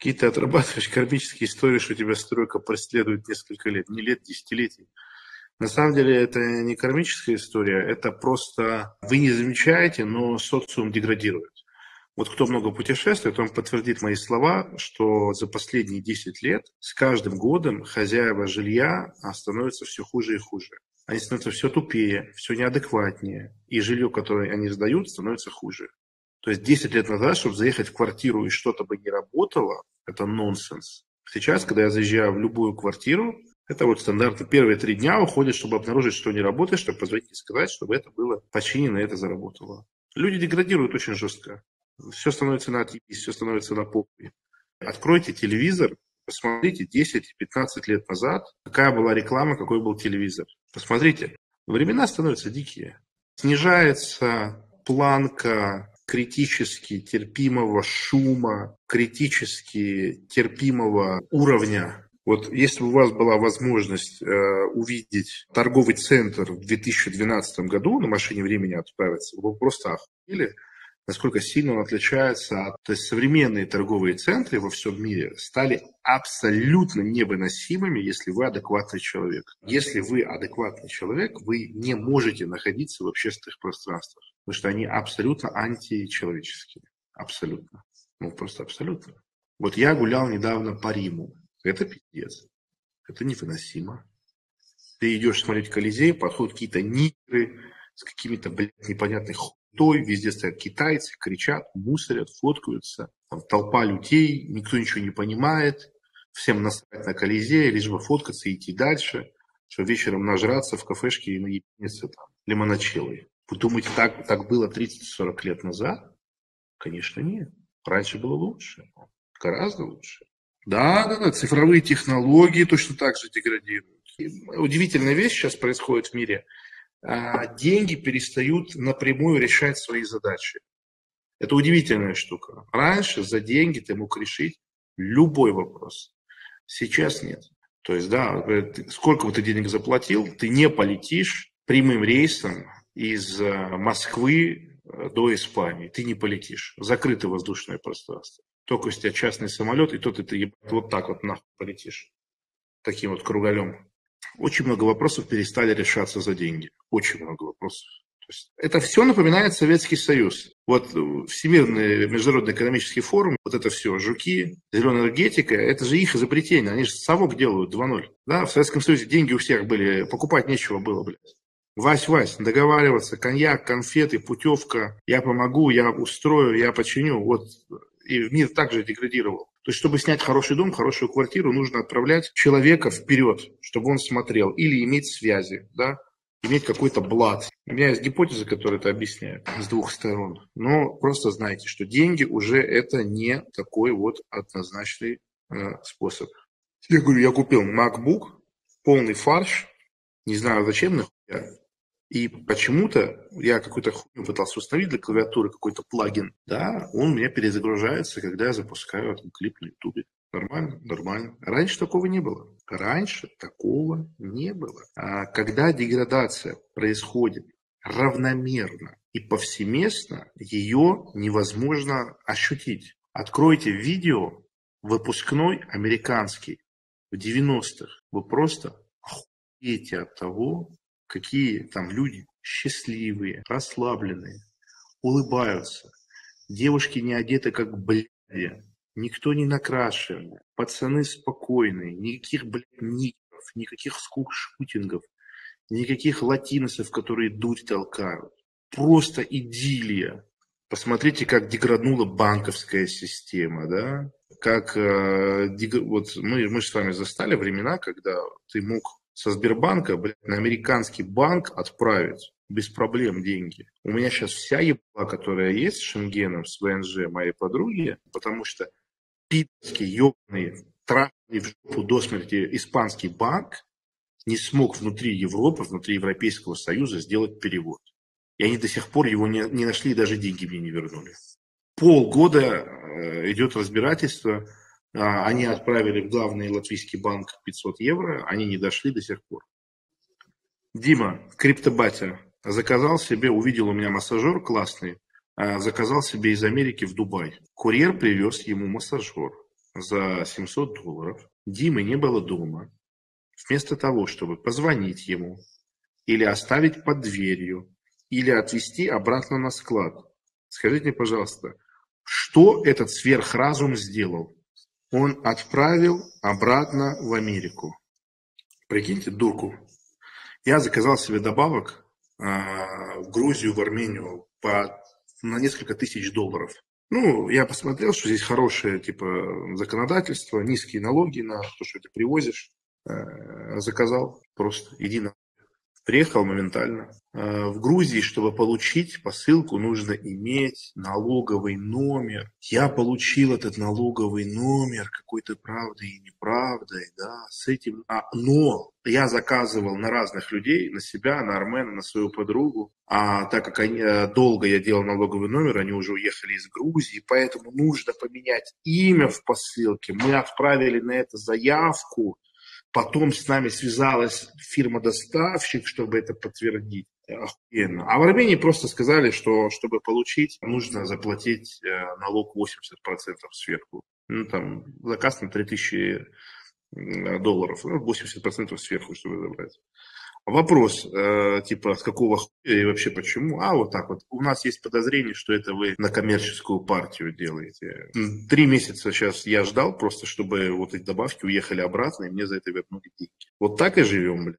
Какие ты отрабатываешь кармические истории, что тебя стройка преследует несколько лет, не лет, десятилетий. На самом деле это не кармическая история, это просто вы не замечаете, но социум деградирует. Вот кто много путешествует, он подтвердит мои слова, что за последние 10 лет с каждым годом хозяева жилья становятся все хуже и хуже. Они становятся все тупее, все неадекватнее, и жилье, которое они сдают, становится хуже. То есть 10 лет назад, чтобы заехать в квартиру и что-то бы не работало, это нонсенс. Сейчас, когда я заезжаю в любую квартиру, это вот стандартно первые три дня уходят, чтобы обнаружить, что не работает, чтобы позвонить и сказать, чтобы это было починено, это заработало. Люди деградируют очень жестко все становится на отъебись, все становится на попе. Откройте телевизор, посмотрите 10-15 лет назад, какая была реклама, какой был телевизор. Посмотрите, времена становятся дикие. Снижается планка критически терпимого шума, критически терпимого уровня. Вот если бы у вас была возможность э, увидеть торговый центр в 2012 году на машине времени отправиться, вы бы просто охуели насколько сильно он отличается от... То есть современные торговые центры во всем мире стали абсолютно невыносимыми, если вы адекватный человек. Если вы адекватный человек, вы не можете находиться в общественных пространствах, потому что они абсолютно античеловеческие. Абсолютно. Ну, просто абсолютно. Вот я гулял недавно по Риму. Это пиздец. Это невыносимо. Ты идешь смотреть Колизей, подходят какие-то нигры с какими-то, блядь, непонятных той, везде стоят китайцы, кричат, мусорят, фоткаются. Там толпа людей, никто ничего не понимает. Всем насрать на Колизее, лишь бы фоткаться и идти дальше, что вечером нажраться в кафешке и наебниться там лимоночелой. Вы думаете, так, так было 30-40 лет назад? Конечно, нет. Раньше было лучше. Гораздо лучше. Да, да, да, цифровые технологии точно так же деградируют. Удивительная вещь сейчас происходит в мире – деньги перестают напрямую решать свои задачи. Это удивительная штука. Раньше за деньги ты мог решить любой вопрос. Сейчас нет. То есть, да, сколько бы ты денег заплатил, ты не полетишь прямым рейсом из э, Москвы э, до Испании. Ты не полетишь. Закрытое воздушное пространство. Только у тебя частный самолет, и то ты, ты вот так вот нахуй полетишь. Таким вот кругалем. Очень много вопросов перестали решаться за деньги. Очень много вопросов. Это все напоминает Советский Союз. Вот э, Всемирный международный экономический форум, вот это все, жуки, зеленая энергетика, это же их изобретение. Они же совок делают 2.0. Да, в Советском Союзе деньги у всех были, покупать нечего было, блядь. Вась, Вась, договариваться, коньяк, конфеты, путевка, я помогу, я устрою, я починю. Вот и мир также деградировал. То есть, чтобы снять хороший дом, хорошую квартиру, нужно отправлять человека вперед, чтобы он смотрел, или иметь связи, да, иметь какой-то блат. У меня есть гипотеза, которая это объясняет с двух сторон. Но просто знайте, что деньги уже это не такой вот однозначный э, способ. Я говорю, я купил MacBook, полный фарш, не знаю зачем, нахуя, и почему-то я какую-то хуйню пытался установить для клавиатуры, какой-то плагин. Да, он у меня перезагружается, когда я запускаю там, клип на ютубе. Нормально, нормально. Раньше такого не было. Раньше такого не было. А когда деградация происходит равномерно и повсеместно, ее невозможно ощутить. Откройте видео выпускной американский в 90-х. Вы просто охуеете от того, какие там люди счастливые, расслабленные, улыбаются. Девушки не одеты как бляди, никто не накрашен, пацаны спокойные, никаких, блядь, ников, никаких скук-шутингов, никаких латиносов, которые дурь толкают. Просто идиллия. Посмотрите, как деграднула банковская система, да? Как э, вот мы, мы же с вами застали времена, когда ты мог со Сбербанка, блядь, на американский банк отправить без проблем деньги. У меня сейчас вся ебла, которая есть с Шенгеном, с ВНЖ моей подруги, потому что питерский ебаный, трахный в жопу до смерти испанский банк не смог внутри Европы, внутри Европейского Союза сделать перевод. И они до сих пор его не, не нашли даже деньги мне не вернули. Полгода э, идет разбирательство, они отправили в главный латвийский банк 500 евро, они не дошли до сих пор. Дима, криптобатя, заказал себе, увидел у меня массажер классный, а, заказал себе из Америки в Дубай. Курьер привез ему массажер. за 700 долларов. Димы не было дома. Вместо того, чтобы позвонить ему, или оставить под дверью, или отвезти обратно на склад. Скажите, пожалуйста, что этот сверхразум сделал? Он отправил обратно в Америку. Прикиньте, дурку. Я заказал себе добавок э, в Грузию, в Армению по, на несколько тысяч долларов. Ну, я посмотрел, что здесь хорошее типа законодательство, низкие налоги на то, что ты привозишь. Э, заказал просто, иди на Приехал моментально. Э, в Грузии, чтобы получить посылку, нужно иметь налоговый номер. Я получил этот налоговый номер какой-то правдой и неправдой, да, с этим. А, но я заказывал на разных людей, на себя, на Армена, на свою подругу. А так как они, э, долго я делал налоговый номер, они уже уехали из Грузии, поэтому нужно поменять имя в посылке. Мы отправили на это заявку Потом с нами связалась фирма-доставщик, чтобы это подтвердить. Охуенно. А в Армении просто сказали, что чтобы получить, нужно заплатить э, налог 80% сверху. Ну, там, заказ на 3000 долларов, 80% ну, сверху, чтобы забрать. Вопрос, э, типа, с какого хуя и вообще почему? А, вот так вот. У нас есть подозрение, что это вы на коммерческую партию делаете. Три месяца сейчас я ждал просто, чтобы вот эти добавки уехали обратно, и мне за это вернули деньги. Вот так и живем, блядь.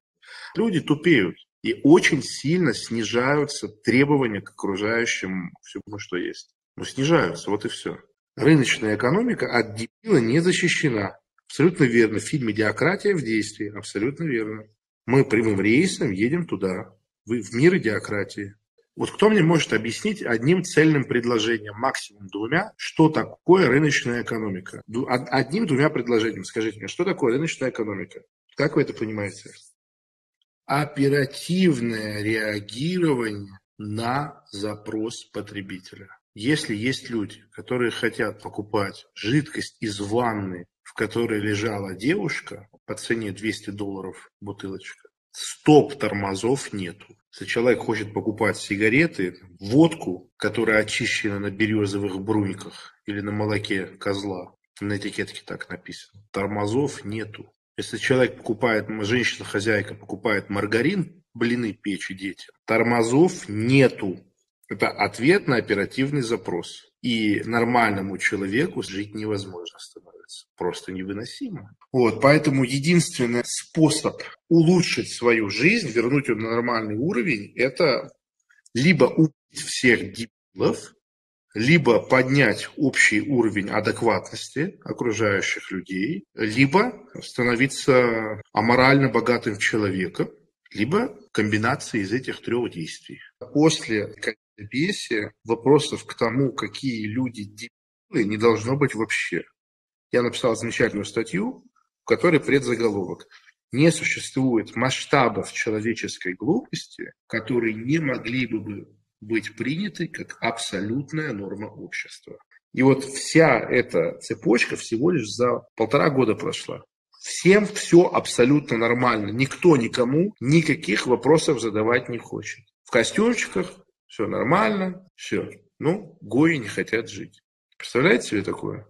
Люди тупеют. И очень сильно снижаются требования к окружающим всему, что есть. Ну, снижаются, вот и все. Рыночная экономика от дебила не защищена. Абсолютно верно. В фильме «Диократия в действии». Абсолютно верно. Мы прямым рейсом едем туда, в мир идиократии. Вот кто мне может объяснить одним цельным предложением, максимум двумя, что такое рыночная экономика? Одним-двумя предложениями скажите мне, что такое рыночная экономика? Как вы это понимаете? Оперативное реагирование на запрос потребителя. Если есть люди, которые хотят покупать жидкость из ванны в которой лежала девушка по цене 200 долларов бутылочка, стоп-тормозов нету. Если человек хочет покупать сигареты, водку, которая очищена на березовых бруньках или на молоке козла, на этикетке так написано, тормозов нету. Если человек покупает, женщина-хозяйка покупает маргарин, блины печь и детям, тормозов нету. Это ответ на оперативный запрос. И нормальному человеку жить невозможно становится. Просто невыносимо. Вот, поэтому единственный способ улучшить свою жизнь, вернуть ее на нормальный уровень, это либо убить всех дебилов, либо поднять общий уровень адекватности окружающих людей, либо становиться аморально богатым человеком, либо комбинация из этих трех действий. После пьесе вопросов к тому, какие люди дебилы, не должно быть вообще. Я написал замечательную статью, в которой предзаголовок. Не существует масштабов человеческой глупости, которые не могли бы быть приняты как абсолютная норма общества. И вот вся эта цепочка всего лишь за полтора года прошла. Всем все абсолютно нормально. Никто никому никаких вопросов задавать не хочет. В костюмчиках, все нормально, все. Ну, гои не хотят жить. Представляете себе такое?